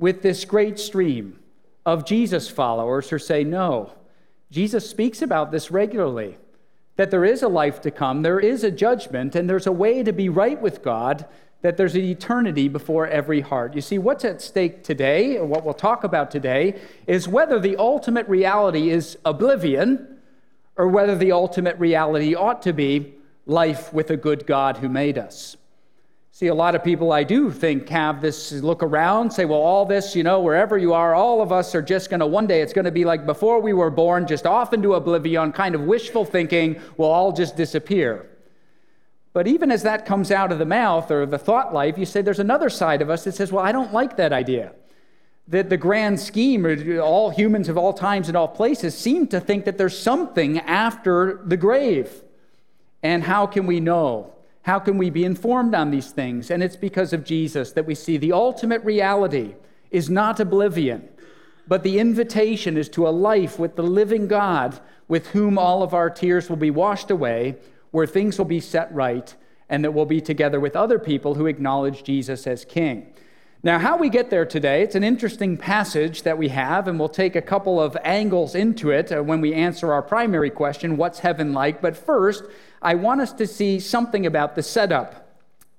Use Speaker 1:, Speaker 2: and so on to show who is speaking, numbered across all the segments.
Speaker 1: with this great stream of Jesus followers who say, no. Jesus speaks about this regularly that there is a life to come, there is a judgment, and there's a way to be right with God, that there's an eternity before every heart. You see, what's at stake today, or what we'll talk about today, is whether the ultimate reality is oblivion or whether the ultimate reality ought to be life with a good God who made us. See, a lot of people I do think have this look around, say, well, all this, you know, wherever you are, all of us are just going to, one day it's going to be like before we were born, just off into oblivion, kind of wishful thinking, we'll all just disappear. But even as that comes out of the mouth or the thought life, you say there's another side of us that says, well, I don't like that idea. That the grand scheme, all humans of all times and all places seem to think that there's something after the grave. And how can we know? How can we be informed on these things? And it's because of Jesus that we see the ultimate reality is not oblivion, but the invitation is to a life with the living God with whom all of our tears will be washed away, where things will be set right, and that we'll be together with other people who acknowledge Jesus as King. Now, how we get there today, it's an interesting passage that we have, and we'll take a couple of angles into it uh, when we answer our primary question what's heaven like? But first, I want us to see something about the setup.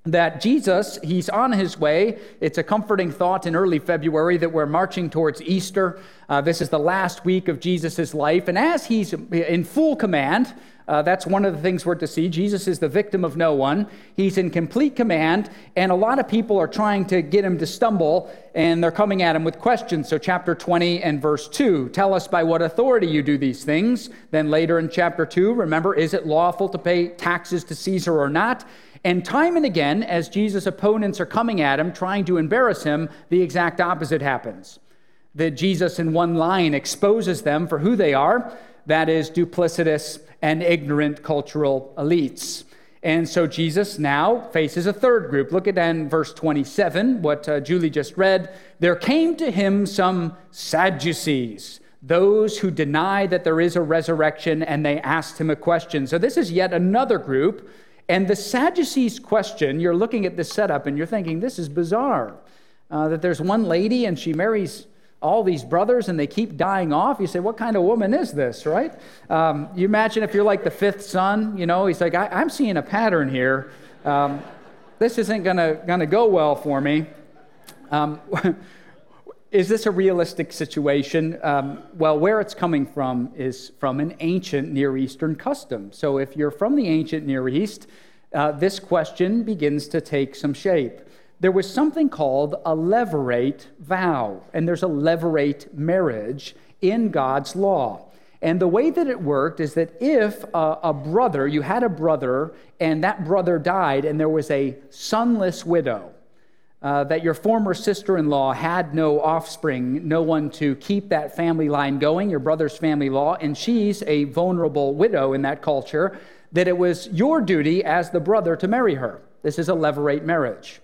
Speaker 1: That Jesus, he's on his way. It's a comforting thought in early February that we're marching towards Easter. Uh, this is the last week of Jesus' life. And as he's in full command, uh, that's one of the things we're to see. Jesus is the victim of no one. He's in complete command, and a lot of people are trying to get him to stumble, and they're coming at him with questions. So, chapter 20 and verse 2 tell us by what authority you do these things. Then, later in chapter 2, remember, is it lawful to pay taxes to Caesar or not? And time and again, as Jesus' opponents are coming at him, trying to embarrass him, the exact opposite happens. That Jesus, in one line, exposes them for who they are that is, duplicitous and ignorant cultural elites. And so Jesus now faces a third group. Look at then verse 27, what uh, Julie just read. There came to him some Sadducees, those who deny that there is a resurrection, and they asked him a question. So this is yet another group. And the Sadducees' question, you're looking at this setup and you're thinking, this is bizarre. Uh, that there's one lady and she marries all these brothers and they keep dying off. You say, What kind of woman is this, right? Um, you imagine if you're like the fifth son, you know, he's like, I, am seeing a pattern here. Um, this isn't going to go well for me. Um, is this a realistic situation? Um, well, where it's coming from is from an ancient Near Eastern custom. So if you're from the ancient Near East, uh, this question begins to take some shape there was something called a levirate vow, and there's a levirate marriage in God's law. And the way that it worked is that if a, a, brother, you had a brother, and that brother died, and there was a sonless widow, uh, that your former sister in law had no offspring, no one to keep that family line going, your brother's family law, and she's a vulnerable widow in that culture, that it was your duty as the brother to marry her. This is a levirate marriage.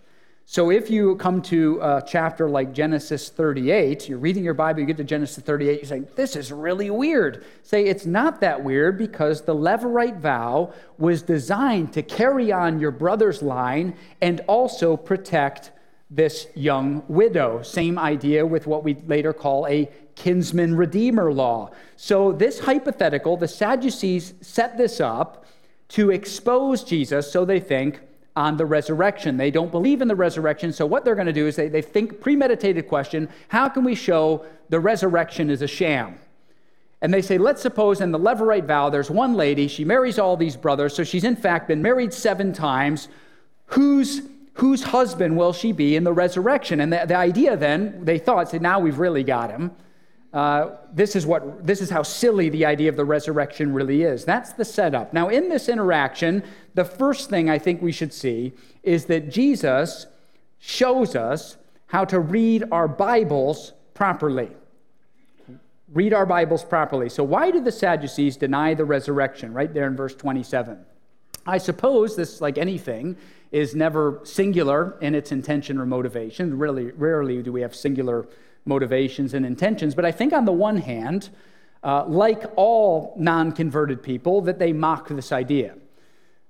Speaker 1: So if you come to a chapter like Genesis 38, you're reading your Bible, you get to Genesis 38, you say, This is really weird. Say, It's not that weird because the Levirate vow was designed to carry on your brother's line and also protect this young widow. Same idea with what we later call a kinsman redeemer law. So, this hypothetical, the Sadducees set this up to expose Jesus so they think on the resurrection. They don't believe in the resurrection, so what they're going to do is they, they think premeditated question how can we show the resurrection is a sham? And they say, let's suppose in the Levirate vow, there's one lady, she marries all these brothers, so she's in fact been married seven times. Whose, whose husband will she be in the resurrection? And the, the idea then, they thought, say, now we've really got him. Uh, this is what this is how silly the idea of the resurrection really is. That's the setup. Now, in this interaction, the first thing I think we should see is that Jesus shows us how to read our Bibles properly. Read our Bibles properly. So, why did the Sadducees deny the resurrection? Right there in verse 27. I suppose this, like anything, is never singular in its intention or motivation. Really, rarely do we have singular motivations and intentions. But I think, on the one hand, uh, like all non converted people, that they mock this idea.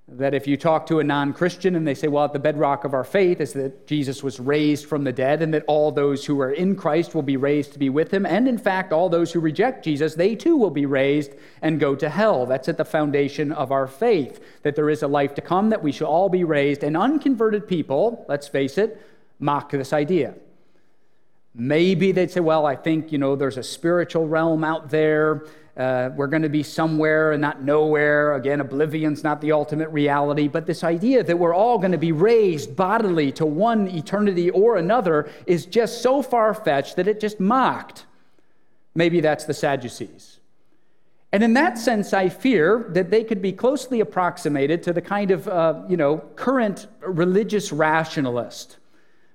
Speaker 1: That if you talk to a non Christian and they say, well, at the bedrock of our faith is that Jesus was raised from the dead and that all those who are in Christ will be raised to be with him. And in fact, all those who reject Jesus, they too will be raised and go to hell. That's at the foundation of our faith, that there is a life to come, that we shall all be raised. And unconverted people, let's face it, mock this idea. Maybe they'd say, well, I think, you know, there's a spiritual realm out there uh, we're going to be somewhere and not nowhere. Again, oblivion's not the ultimate reality, but this idea that we're all going to be raised bodily to one eternity or another is just so far fetched that it just mocked. Maybe that's the Sadducees. And in that sense, I fear that they could be closely approximated to the kind of, uh, you know, current religious rationalist.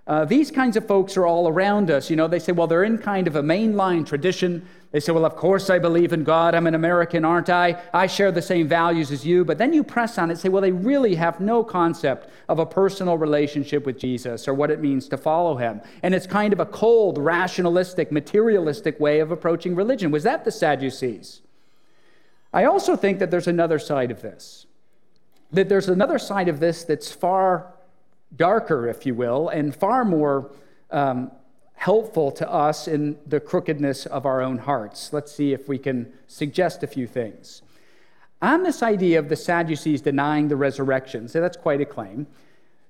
Speaker 1: Uh, these kinds of folks are all around us. You know, they say, well, they're in kind of a mainline tradition. They say, Well, of course I believe in God. I'm an American, aren't I? I share the same values as you. But then you press on it and say, Well, they really have no concept of a personal relationship with Jesus or what it means to follow him. And it's kind of a cold, rationalistic, materialistic way of approaching religion. Was that the Sadducees? I also think that there's another side of this. That there's another side of this that's far darker, if you will, and far more. Um, helpful to us in the crookedness of our own hearts. Let's see if we can suggest a few things. On this idea of the Sadducees denying the resurrection, so that's quite a claim,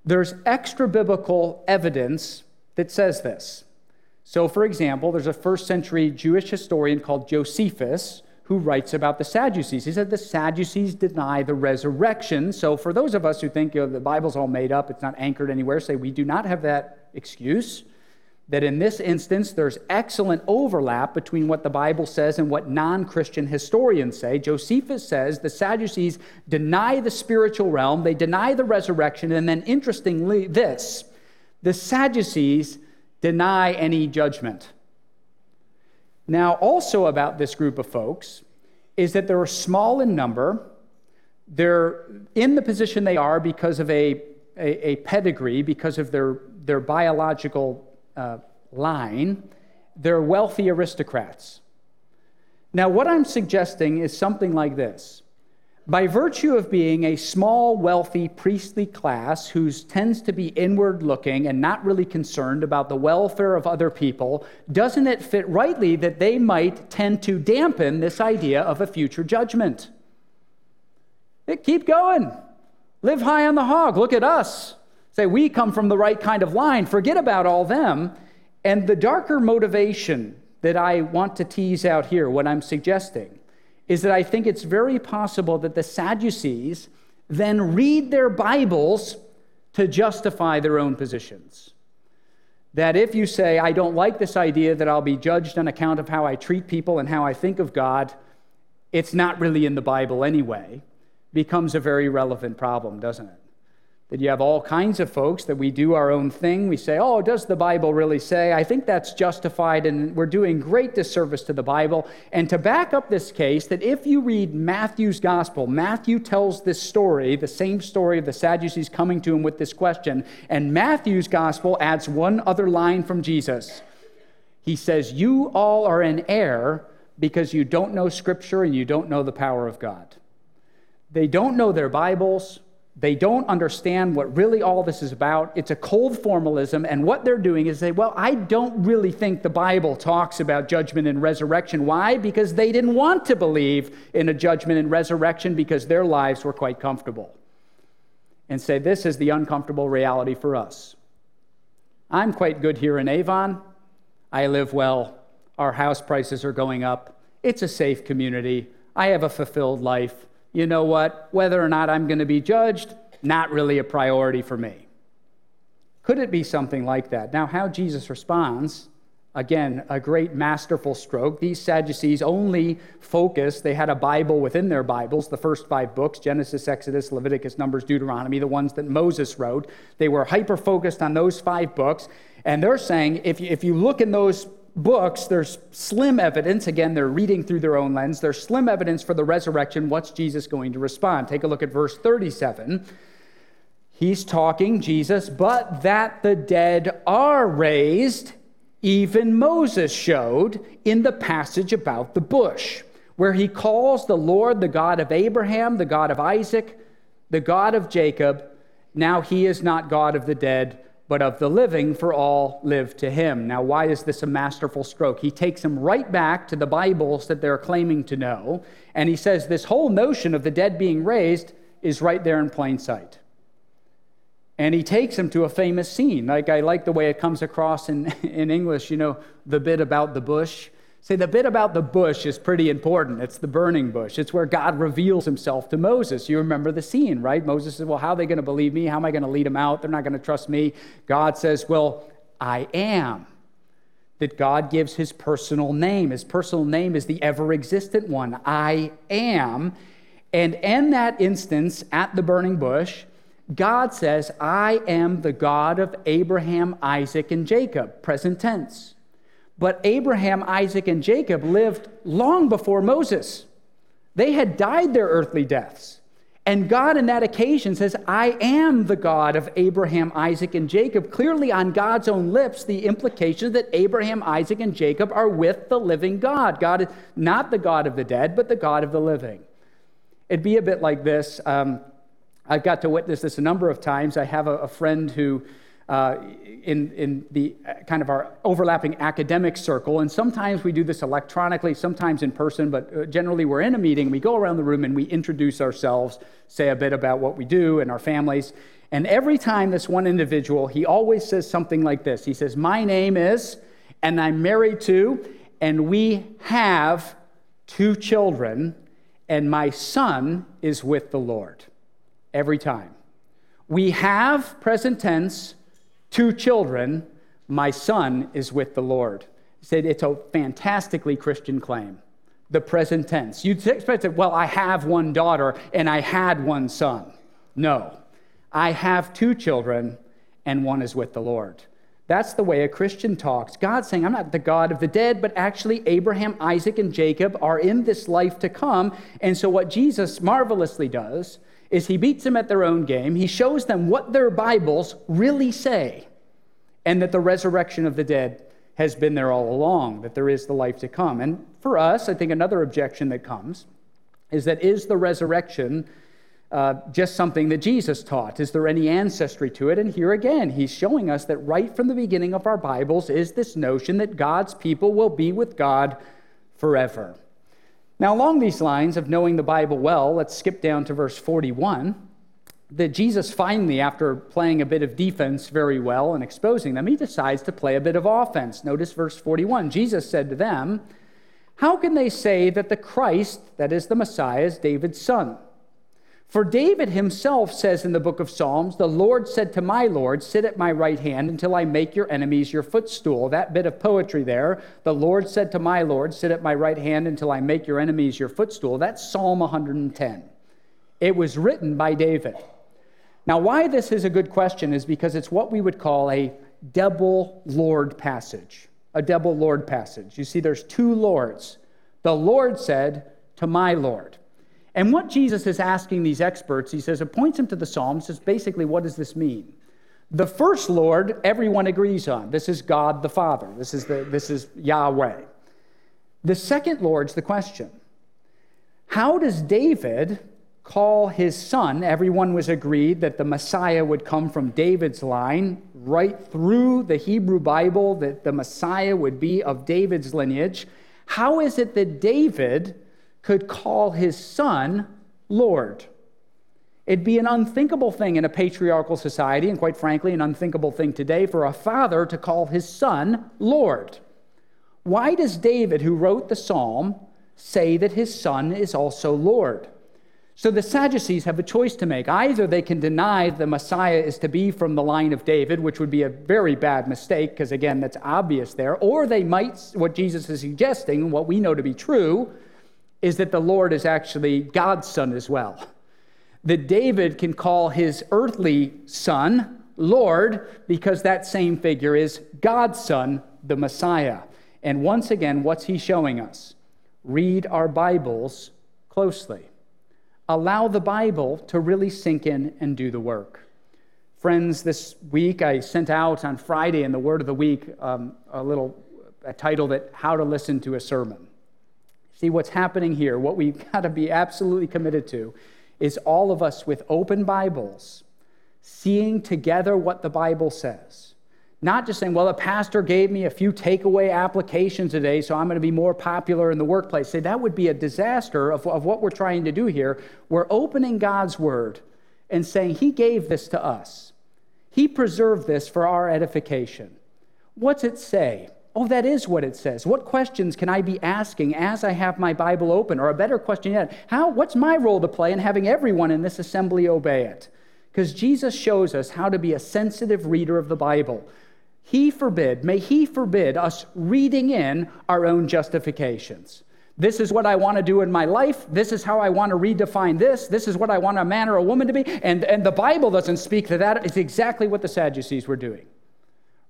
Speaker 1: there's extra biblical evidence that says this. So, for example, there's a first century Jewish historian called Josephus who writes about the Sadducees. He said the Sadducees deny the resurrection. So, for those of us who think you know, the Bible's all made up, it's not anchored anywhere, say we do not have that excuse that in this instance there's excellent overlap between what the Bible says and what non Christian historians say. Josephus says the Sadducees deny the spiritual realm, they deny the resurrection, and then interestingly, this the Sadducees deny any judgment. Now, also about this group of folks is that they're small in number. They're in the position they are because of a, a, a pedigree, because of their, their biological uh, line, they're wealthy aristocrats. Now, what I'm suggesting is something like this. By virtue of being a small, wealthy, priestly class who tends to be inward looking and not really concerned about the welfare of other people, doesn't it fit rightly that they might tend to dampen this idea of a future judgment? It, Keep going. Live high on the hog. Look at us. Say, we come from the right kind of line. Forget about all them. And the darker motivation that I want to tease out here, what I'm suggesting, is that I think it's very possible that the Sadducees then read their Bibles to justify their own positions. That if you say, I don't like this idea that I'll be judged on account of how I treat people and how I think of God, it's not really in the Bible anyway, becomes a very relevant problem, doesn't it? That you have all kinds of folks that we do our own thing. We say, oh, does the Bible really say? I think that's justified, and we're doing great disservice to the Bible. And to back up this case, that if you read Matthew's gospel, Matthew tells this story, the same story of the Sadducees coming to him with this question, and Matthew's gospel adds one other line from Jesus. He says, You all are in error because you don't know Scripture and you don't know the power of God. They don't know their Bibles. They don't understand what really all this is about. It's a cold formalism, and what they're doing is say, Well, I don't really think the Bible talks about judgment and resurrection. Why? Because they didn't want to believe in a judgment and resurrection because their lives were quite comfortable. And say, This is the uncomfortable reality for us. I'm quite good here in Avon. I live well. Our house prices are going up. It's a safe community. I have a fulfilled life you know what? Whether or not I'm going to be judged, not really a priority for me. Could it be something like that? Now, how Jesus responds, again, a great masterful stroke. These Sadducees only focused, they had a Bible within their Bibles, the first five books Genesis, Exodus, Leviticus, Numbers, Deuteronomy, the ones that Moses wrote. They were hyper focused on those five books. And they're saying if you, if you look in those books, there's slim evidence. Again, they're reading through their own lens. There's slim evidence for the resurrection. What's Jesus going to respond? Take a look at verse 37. He's talking, Jesus, but that the dead are raised, even Moses showed in the passage about the bush, where he calls the Lord the God of Abraham, the God of Isaac, the God of Jacob, now he is not God of the dead, but of the living, for all live to him. Now, why is this a masterful stroke? He takes them right back to the Bibles that they're claiming to know, and he says this whole notion of the dead being raised is right there in plain sight. And he takes them to a famous scene. Like I like the way it comes across in, in English, you know, the bit about the bush. Say, the bit about the bush is pretty important. It's the burning bush. It's where God reveals himself to Moses. You remember the scene, right? Moses says, Well, how are they going to believe me? How am I going to lead them out? They're not going to trust me. God says, Well, I am. That God gives his personal name. His personal name is the ever existent one. I am. And in that instance, at the burning bush, God says, I am the God of Abraham, Isaac, and Jacob, present tense. But Abraham, Isaac, and Jacob lived long before Moses. They had died their earthly deaths. And God, in that occasion, says, I am the God of Abraham, Isaac, and Jacob. Clearly, on God's own lips, the implication that Abraham, Isaac, and Jacob are with the living God. God is not the God of the dead, but the God of the living. It'd be a bit like this. Um, I've got to witness this a number of times. I have a, a friend who uh, in, in the uh, kind of our overlapping academic circle. And sometimes we do this electronically, sometimes in person, but uh, generally we're in a meeting, we go around the room and we introduce ourselves, say a bit about what we do and our families. And every time this one individual, he always says something like this He says, My name is, and I'm married to, and we have two children, and my son is with the Lord. Every time. We have, present tense, two children, my son is with the Lord. He said it's a fantastically Christian claim. The present tense. You'd expect it, well, I have one daughter and I had one son. No, I have two children and one is with the Lord. That's the way a Christian talks. God's saying, I'm not the God of the dead, but actually, Abraham, Isaac, and Jacob are in this life to come. And so, what Jesus marvelously does is he beats them at their own game. He shows them what their Bibles really say, and that the resurrection of the dead has been there all along, that there is the life to come. And for us, I think another objection that comes is that is the resurrection uh, just something that Jesus taught? Is there any ancestry to it? And here again, he's showing us that right from the beginning of our Bibles is this notion that God's people will be with God forever. Now, along these lines of knowing the Bible well, let's skip down to verse 41. That Jesus finally, after playing a bit of defense very well and exposing them, he decides to play a bit of offense. Notice verse 41. Jesus said to them, How can they say that the Christ, that is the Messiah, is David's son? For David himself says in the book of Psalms, The Lord said to my Lord, Sit at my right hand until I make your enemies your footstool. That bit of poetry there, the Lord said to my Lord, Sit at my right hand until I make your enemies your footstool. That's Psalm 110. It was written by David. Now, why this is a good question is because it's what we would call a double Lord passage. A double Lord passage. You see, there's two Lords. The Lord said to my Lord. And what Jesus is asking these experts, he says, it points him to the Psalms, says basically, what does this mean? The first Lord, everyone agrees on. This is God the Father. This is, the, this is Yahweh. The second Lord's the question. How does David call his son? Everyone was agreed that the Messiah would come from David's line, right through the Hebrew Bible, that the Messiah would be of David's lineage. How is it that David could call his son Lord. It'd be an unthinkable thing in a patriarchal society, and quite frankly, an unthinkable thing today for a father to call his son Lord. Why does David, who wrote the psalm, say that his son is also Lord? So the Sadducees have a choice to make. Either they can deny the Messiah is to be from the line of David, which would be a very bad mistake, because again, that's obvious there, or they might, what Jesus is suggesting, what we know to be true, is that the Lord is actually God's son as well. That David can call his earthly son Lord because that same figure is God's son, the Messiah. And once again, what's he showing us? Read our Bibles closely. Allow the Bible to really sink in and do the work. Friends, this week I sent out on Friday in the Word of the Week um, a little a title that How to Listen to a Sermon. See, what's happening here, what we've got to be absolutely committed to, is all of us with open Bibles, seeing together what the Bible says. Not just saying, well, the pastor gave me a few takeaway applications today, so I'm going to be more popular in the workplace. Say, that would be a disaster of, of what we're trying to do here. We're opening God's word and saying, He gave this to us, He preserved this for our edification. What's it say? Oh, that is what it says. What questions can I be asking as I have my Bible open? Or a better question yet, how, what's my role to play in having everyone in this assembly obey it? Because Jesus shows us how to be a sensitive reader of the Bible. He forbid, may He forbid us reading in our own justifications. This is what I want to do in my life. This is how I want to redefine this. This is what I want a man or a woman to be. And, and the Bible doesn't speak to that. It's exactly what the Sadducees were doing.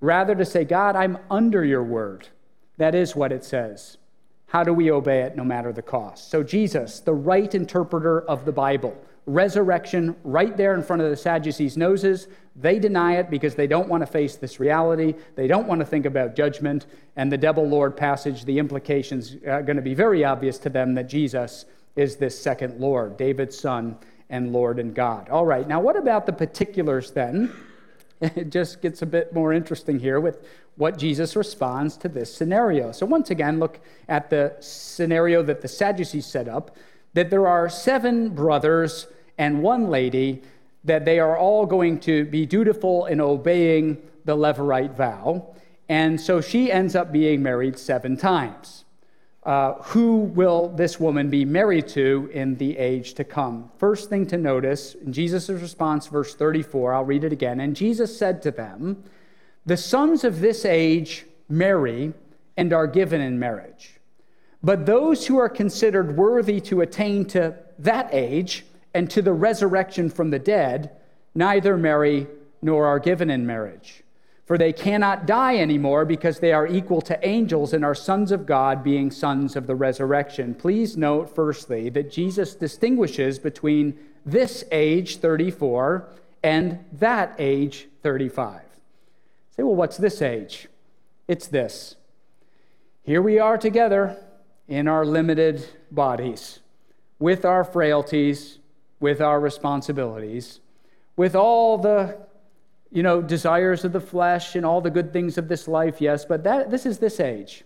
Speaker 1: Rather, to say, God, I'm under your word. That is what it says. How do we obey it no matter the cost? So, Jesus, the right interpreter of the Bible, resurrection right there in front of the Sadducees' noses. They deny it because they don't want to face this reality. They don't want to think about judgment. And the double Lord passage, the implications uh, are going to be very obvious to them that Jesus is this second Lord, David's son and Lord and God. All right, now what about the particulars then? it just gets a bit more interesting here with what Jesus responds to this scenario. So, once again, look at the scenario that the Sadducees set up that there are seven brothers and one lady, that they are all going to be dutiful in obeying the Levirate vow. And so she ends up being married seven times uh, who will this woman be married to in the age to come? First thing to notice, in Jesus' response, verse 34, I'll read it again. And Jesus said to them, The sons of this age marry and are given in marriage. But those who are considered worthy to attain to that age and to the resurrection from the dead neither marry nor are given in marriage for they cannot die anymore because they are equal to angels and are sons of God, being sons of the resurrection. Please note, firstly, that Jesus distinguishes between this age, 34, and that age, 35. Say, well, what's this age? It's this. Here we are together in our limited bodies, with our frailties, with our responsibilities, with all the you know, desires of the flesh and all the good things of this life, yes, but that, this is this age.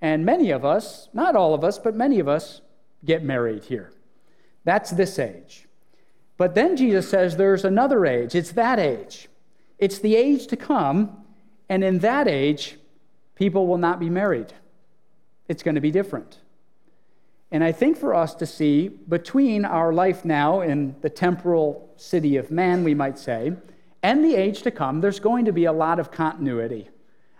Speaker 1: And many of us, not all of us, but many of us get married here. That's this age. But then Jesus says there's another age. It's that age. It's the age to come, and in that age, people will not be married. It's going to be different. And I think for us to see between our life now in the temporal city of man, we might say, and the age to come, there's going to be a lot of continuity.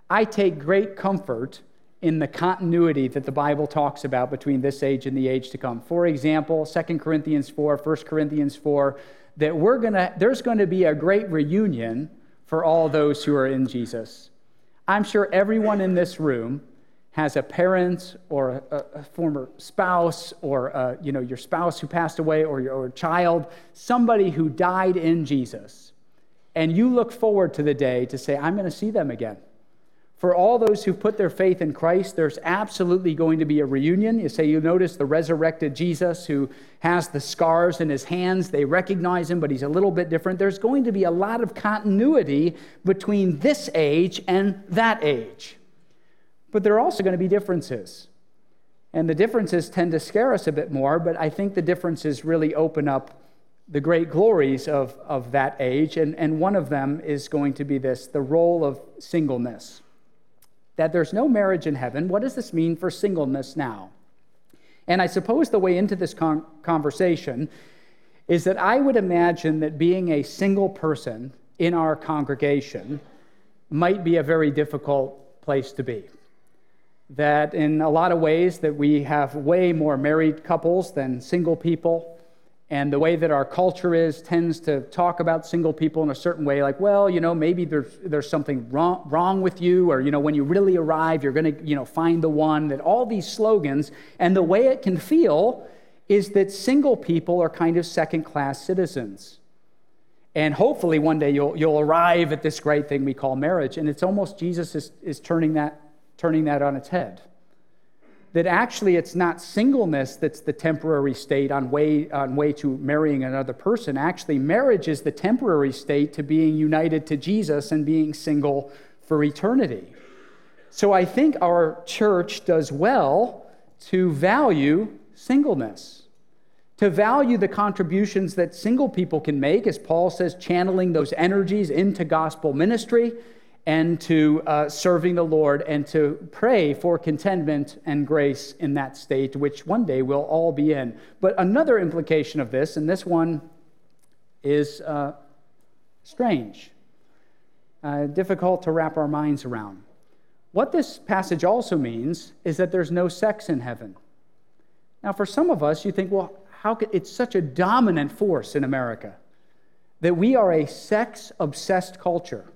Speaker 1: I take great comfort in the continuity that the Bible talks about between this age and the age to come. For example, 2 Corinthians 4, 1 Corinthians 4, that we're gonna, there's going to be a great reunion for all those who are in Jesus. I'm sure everyone in this room has a parent or a, a former spouse or a, uh, you know, your spouse who passed away or your or child, somebody who died in Jesus and you look forward to the day to say, I'm going to see them again. For all those who put their faith in Christ, there's absolutely going to be a reunion. You say, you notice the resurrected Jesus who has the scars in his hands. They recognize him, but he's a little bit different. There's going to be a lot of continuity between this age and that age. But there are also going to be differences. And the differences tend to scare us a bit more, but I think the differences really open up the great glories of, of that age, and, and one of them is going to be this the role of singleness. That there's no marriage in heaven. What does this mean for singleness now? And I suppose the way into this con- conversation is that I would imagine that being a single person in our congregation might be a very difficult place to be. That in a lot of ways that we have way more married couples than single people and the way that our culture is tends to talk about single people in a certain way like well you know maybe there's, there's something wrong, wrong with you or you know when you really arrive you're going to you know find the one that all these slogans and the way it can feel is that single people are kind of second class citizens. And hopefully one day you'll, you'll arrive at this great thing we call marriage and it's almost jesus is, is turning that turning that on its head that actually it's not singleness that's the temporary state on way, on way to marrying another person. Actually, marriage is the temporary state to being united to Jesus and being single for eternity. So I think our church does well to value singleness, to value the contributions that single people can make, as Paul says, channeling those energies into gospel ministry and to uh, serving the Lord and to pray for contentment and grace in that state, which one day we'll all be in. But another implication of this, and this one is uh, strange, uh, difficult to wrap our minds around. What this passage also means is that there's no sex in heaven. Now, for some of us, you think, well, how could it's such a dominant force in America that we are a sex obsessed culture?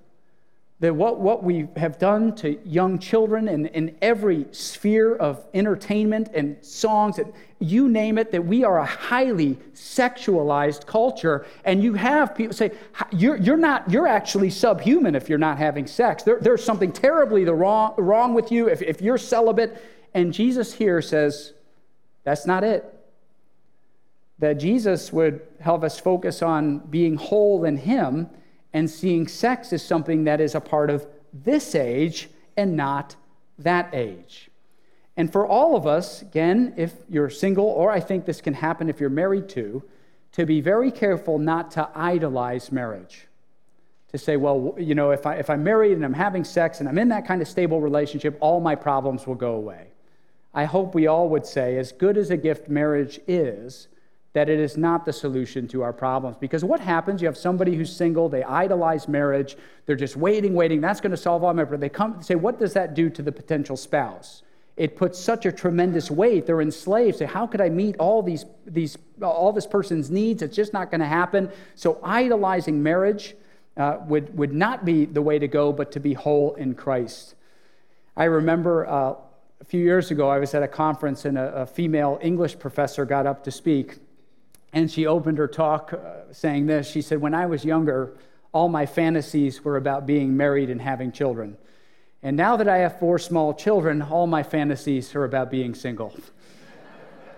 Speaker 1: That what, what we have done to young children in, in every sphere of entertainment and songs, and you name it, that we are a highly sexualized culture. And you have people say, you're, you're, not, you're actually subhuman if you're not having sex. There, there's something terribly the wrong, wrong with you if, if you're celibate. And Jesus here says, that's not it. That Jesus would help us focus on being whole in Him and seeing sex as something that is a part of this age and not that age. And for all of us, again, if you're single, or I think this can happen if you're married too, to be very careful not to idolize marriage. To say, well, you know, if, I, if I'm married and I'm having sex and I'm in that kind of stable relationship, all my problems will go away. I hope we all would say, as good as a gift marriage is, that it is not the solution to our problems. Because what happens? You have somebody who's single, they idolize marriage, they're just waiting, waiting, that's going to solve all my problems. They come say, What does that do to the potential spouse? It puts such a tremendous weight. They're enslaved. Say, how could I meet all these, these all this person's needs? It's just not going to happen. So idolizing marriage uh, would, would not be the way to go, but to be whole in Christ. I remember uh, a few years ago, I was at a conference and a, a female English professor got up to speak. And she opened her talk uh, saying this. She said, When I was younger, all my fantasies were about being married and having children. And now that I have four small children, all my fantasies are about being single.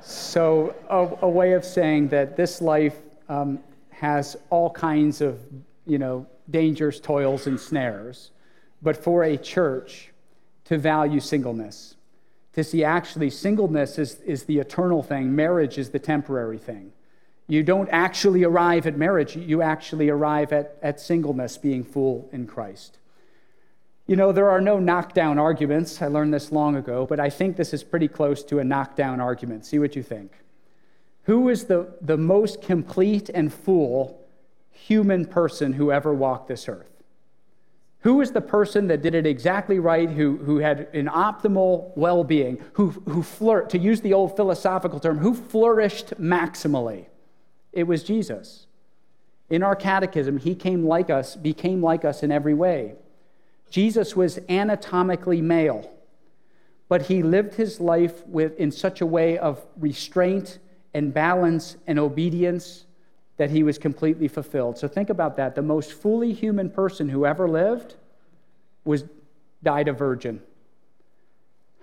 Speaker 1: so, a, a, way of saying that this life um, has all kinds of, you know, dangers, toils, and snares. But for a church to value singleness, to see actually singleness is, is the eternal thing, marriage is the temporary thing you don't actually arrive at marriage, you actually arrive at, at singleness, being full in Christ. You know, there are no knockdown arguments. I learned this long ago, but I think this is pretty close to a knockdown argument. See what you think. Who is the, the most complete and full human person who ever walked this earth? Who is the person that did it exactly right, who, who had an optimal well being, who, who flirt, to use the old philosophical term, who flourished maximally? It was Jesus. In our catechism, he came like us, became like us in every way. Jesus was anatomically male, but he lived his life with, in such a way of restraint and balance and obedience that he was completely fulfilled. So think about that. The most fully human person who ever lived was died a virgin.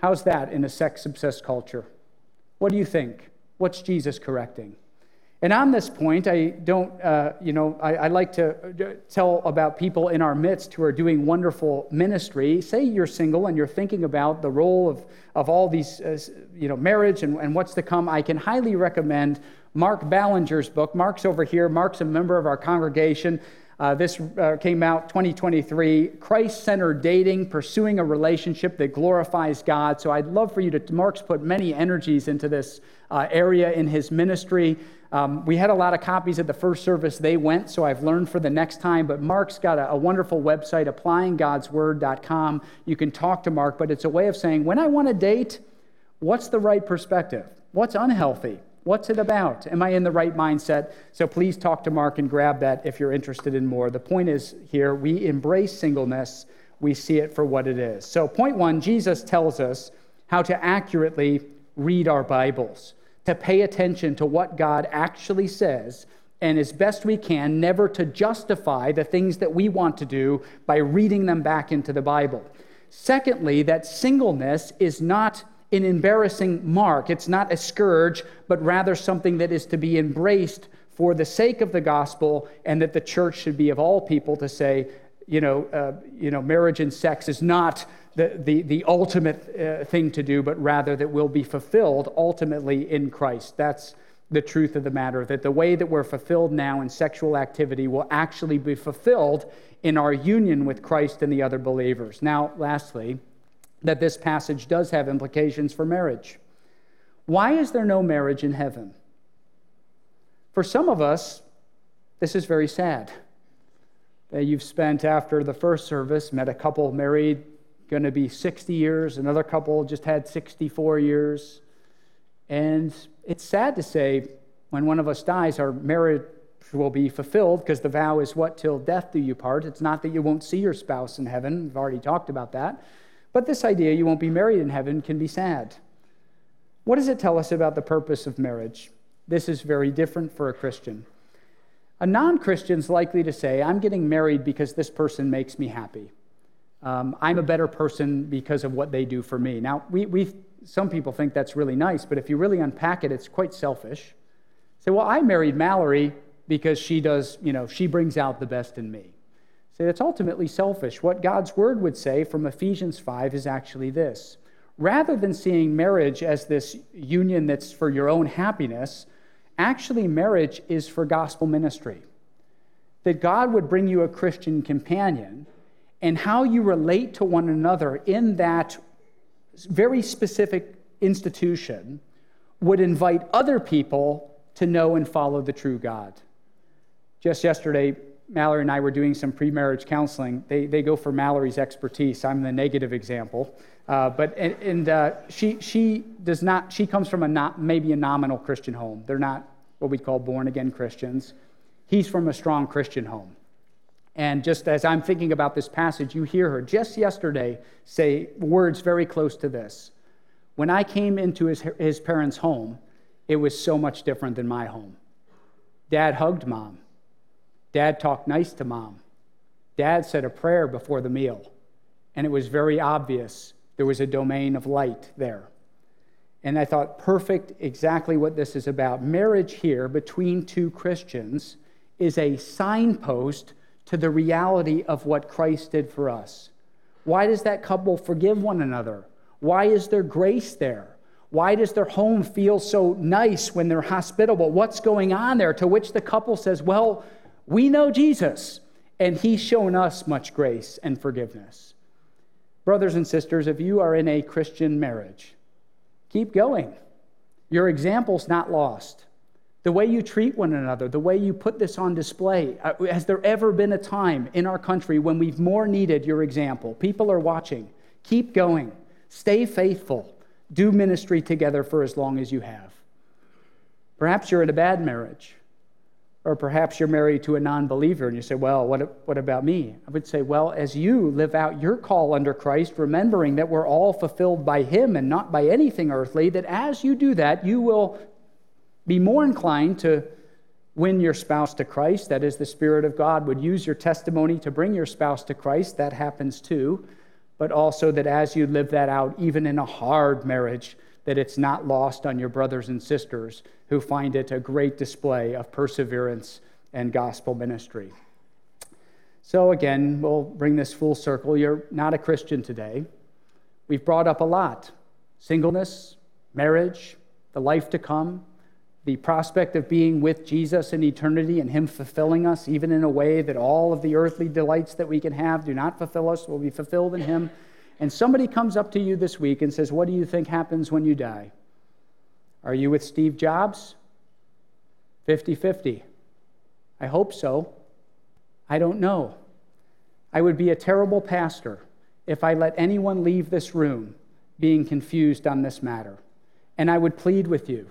Speaker 1: How's that in a sex obsessed culture? What do you think? What's Jesus correcting? And on this point, I don't, uh, you know, I, I, like to uh, tell about people in our midst who are doing wonderful ministry. Say you're single and you're thinking about the role of, of all these, uh, you know, marriage and, and what's to come. I can highly recommend Mark Ballenger's book. Mark's over here. Mark's a member of our congregation. Uh, this uh, came out 2023 Christ centered dating, pursuing a relationship that glorifies God. So I'd love for you to, Mark's put many energies into this uh, area in his ministry. Um, we had a lot of copies at the first service. They went, so I've learned for the next time. But Mark's got a, a wonderful website, applyinggodsword.com. You can talk to Mark, but it's a way of saying, when I want to date, what's the right perspective? What's unhealthy? What's it about? Am I in the right mindset? So please talk to Mark and grab that if you're interested in more. The point is here we embrace singleness, we see it for what it is. So, point one Jesus tells us how to accurately read our Bibles to pay attention to what God actually says and as best we can, never to justify the things that we want to do by reading them back into the Bible. Secondly, that singleness is not an embarrassing mark. It's not a scourge, but rather something that is to be embraced for the sake of the gospel, and that the church should be of all people to say, you know, uh, you know marriage and sex is not the, the, the ultimate uh, thing to do, but rather that will be fulfilled ultimately in Christ. That's the truth of the matter, that the way that we're fulfilled now in sexual activity will actually be fulfilled in our union with Christ and the other believers. Now, lastly, that this passage does have implications for marriage. Why is there no marriage in heaven? For some of us, this is very sad. That you've spent after the first service, met a couple married, going to be 60 years, another couple just had 64 years. And it's sad to say when one of us dies, our marriage will be fulfilled because the vow is what? Till death do you part. It's not that you won't see your spouse in heaven. We've already talked about that. But this idea you won't be married in heaven can be sad. What does it tell us about the purpose of marriage? This is very different for a Christian. A non Christian is likely to say, I'm getting married because this person makes me happy. Um, I'm a better person because of what they do for me. Now, we, we, some people think that's really nice, but if you really unpack it, it's quite selfish. Say, well, I married Mallory because she does, you know, she brings out the best in me. Say, that's ultimately selfish. What God's word would say from Ephesians 5 is actually this rather than seeing marriage as this union that's for your own happiness, actually, marriage is for gospel ministry. That God would bring you a Christian companion, and how you relate to one another in that very specific institution would invite other people to know and follow the true God. Just yesterday, Mallory and I were doing some pre marriage counseling. They, they go for Mallory's expertise. I'm the negative example. Uh, but and, and uh, she she does not. She comes from a not maybe a nominal Christian home. They're not what we'd call born again Christians. He's from a strong Christian home. And just as I'm thinking about this passage, you hear her just yesterday say words very close to this. When I came into his, his parents' home, it was so much different than my home. Dad hugged mom. Dad talked nice to mom. Dad said a prayer before the meal. And it was very obvious there was a domain of light there. And I thought, perfect, exactly what this is about. Marriage here between two Christians is a signpost to the reality of what Christ did for us. Why does that couple forgive one another? Why is there grace there? Why does their home feel so nice when they're hospitable? What's going on there? To which the couple says, Well, we know Jesus, and he's shown us much grace and forgiveness. Brothers and sisters, if you are in a Christian marriage, keep going. Your example's not lost. The way you treat one another, the way you put this on display. Uh, has there ever been a time in our country when we've more needed your example? People are watching. Keep going. Stay faithful. Do ministry together for as long as you have. Perhaps you're in a bad marriage. Or perhaps you're married to a non believer and you say, Well, what, what about me? I would say, Well, as you live out your call under Christ, remembering that we're all fulfilled by Him and not by anything earthly, that as you do that, you will be more inclined to win your spouse to Christ. That is, the Spirit of God would use your testimony to bring your spouse to Christ. That happens too. But also that as you live that out, even in a hard marriage, that it's not lost on your brothers and sisters who find it a great display of perseverance and gospel ministry. So, again, we'll bring this full circle. You're not a Christian today. We've brought up a lot singleness, marriage, the life to come, the prospect of being with Jesus in eternity and Him fulfilling us, even in a way that all of the earthly delights that we can have do not fulfill us, will be fulfilled in Him and somebody comes up to you this week and says, What do you think happens when you die? Are you with Steve Jobs? 50 50. I hope so. I don't know. I would be a terrible pastor if I let anyone leave this room being confused on this matter. And I would plead with you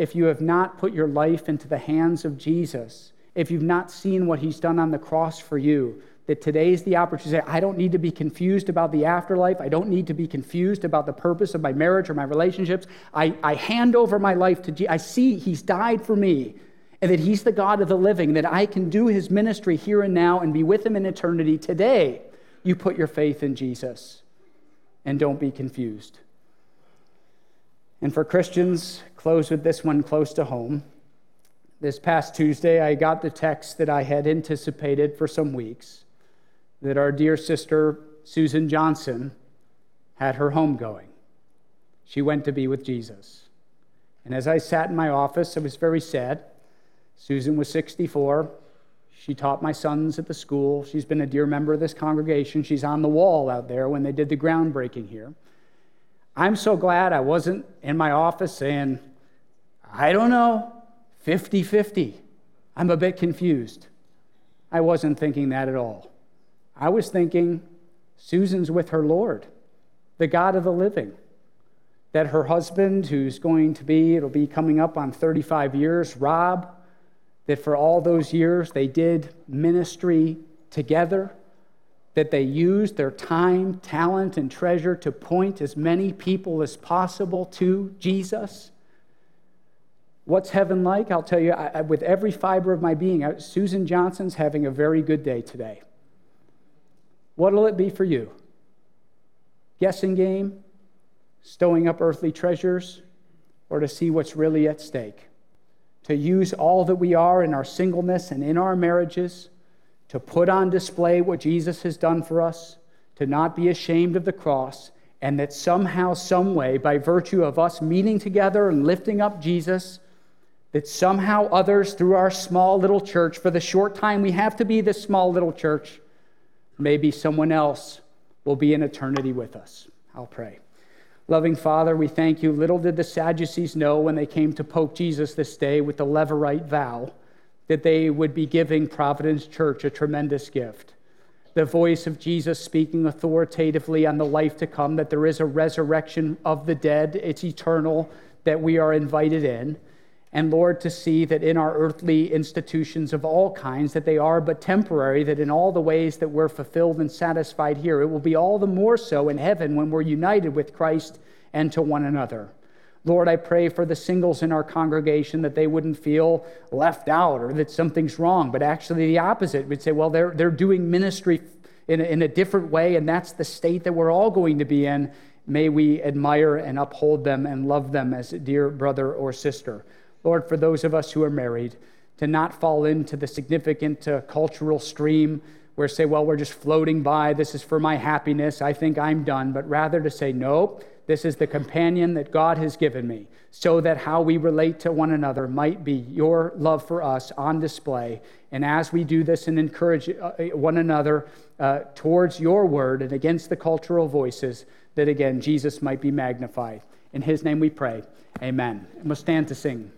Speaker 1: if you have not put your life into the hands of Jesus, if you've not seen what he's done on the cross for you, that today is the opportunity to say, I don't need to be confused about the afterlife. I don't need to be confused about the purpose of my marriage or my relationships. I, I hand over my life to Jesus. I see He's died for me and that He's the God of the living, that I can do His ministry here and now and be with Him in eternity. Today, you put your faith in Jesus and don't be confused. And for Christians, close with this one close to home. This past Tuesday, I got the text that I had anticipated for some weeks that our dear sister, Susan Johnson, had her homegoing. She went to be with Jesus. And as I sat in my office, I was very sad. Susan was 64. She taught my sons at the school. She's been a dear member of this congregation. She's on the wall out there when they did the groundbreaking here. I'm so glad I wasn't in my office saying, I don't know, 50 50. I'm a bit confused. I wasn't thinking that at all. I was thinking, Susan's with her Lord, the God of the living. That her husband, who's going to be, it'll be coming up on 35 years, Rob, that for all those years they did ministry together that they used their time, talent, and treasure to point as many people as possible to Jesus. What's heaven like? I'll tell you, I, with every fiber of my being, Susan Johnson's having a very good day today. What'll it be for you? Guessing game? Stowing up earthly treasures? Or to see what's really at stake? To use all that we are in our singleness and in our marriages to put on display what Jesus has done for us, to not be ashamed of the cross, and that somehow, some way, by virtue of us meeting together and lifting up Jesus, that somehow others through our small little church, for the short time we have to be this small little church, maybe someone else will be in eternity with us. I'll pray. Loving Father, we thank you. Little did the Sadducees know when they came to poke Jesus this day with the Levirate vow that they would be giving Providence Church a tremendous gift. The voice of Jesus speaking authoritatively on the life to come, that there is a resurrection of the dead, it's eternal, that we are invited in. And Lord, to see that in our earthly institutions of all kinds, that they are but temporary, that in all the ways that we're fulfilled and satisfied here, it will be all the more so in heaven when we're united with Christ and to one another. Lord, I pray for the singles in our congregation that they wouldn't feel left out or that something's wrong, but actually the opposite. We'd say, well, they're, they're doing ministry in a, in a different way, and that's the state that we're all going to be in. May we admire and uphold them and love them as a dear brother or sister. Lord, for those of us who are married, to not fall into the significant uh, cultural stream where say, well, we're just floating by, this is for my happiness, I think I'm done, but rather to say, no, this is the companion that God has given me, so that how we relate to one another might be your love for us on display. And as we do this and encourage uh, uh, one another uh, towards your word and against the cultural voices, that again, Jesus might be magnified. In his name we pray. Amen. And we'll stand to sing.